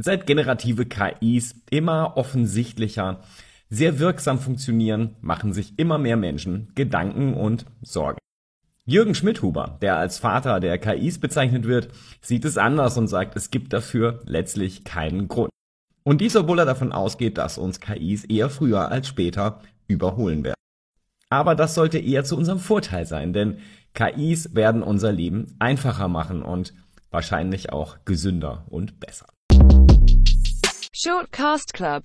Seit generative KIs immer offensichtlicher, sehr wirksam funktionieren, machen sich immer mehr Menschen Gedanken und Sorgen. Jürgen Schmidhuber, der als Vater der KIs bezeichnet wird, sieht es anders und sagt, es gibt dafür letztlich keinen Grund. Und dies, obwohl er davon ausgeht, dass uns KIs eher früher als später überholen werden. Aber das sollte eher zu unserem Vorteil sein, denn KIs werden unser Leben einfacher machen und wahrscheinlich auch gesünder und besser. Shortcast Club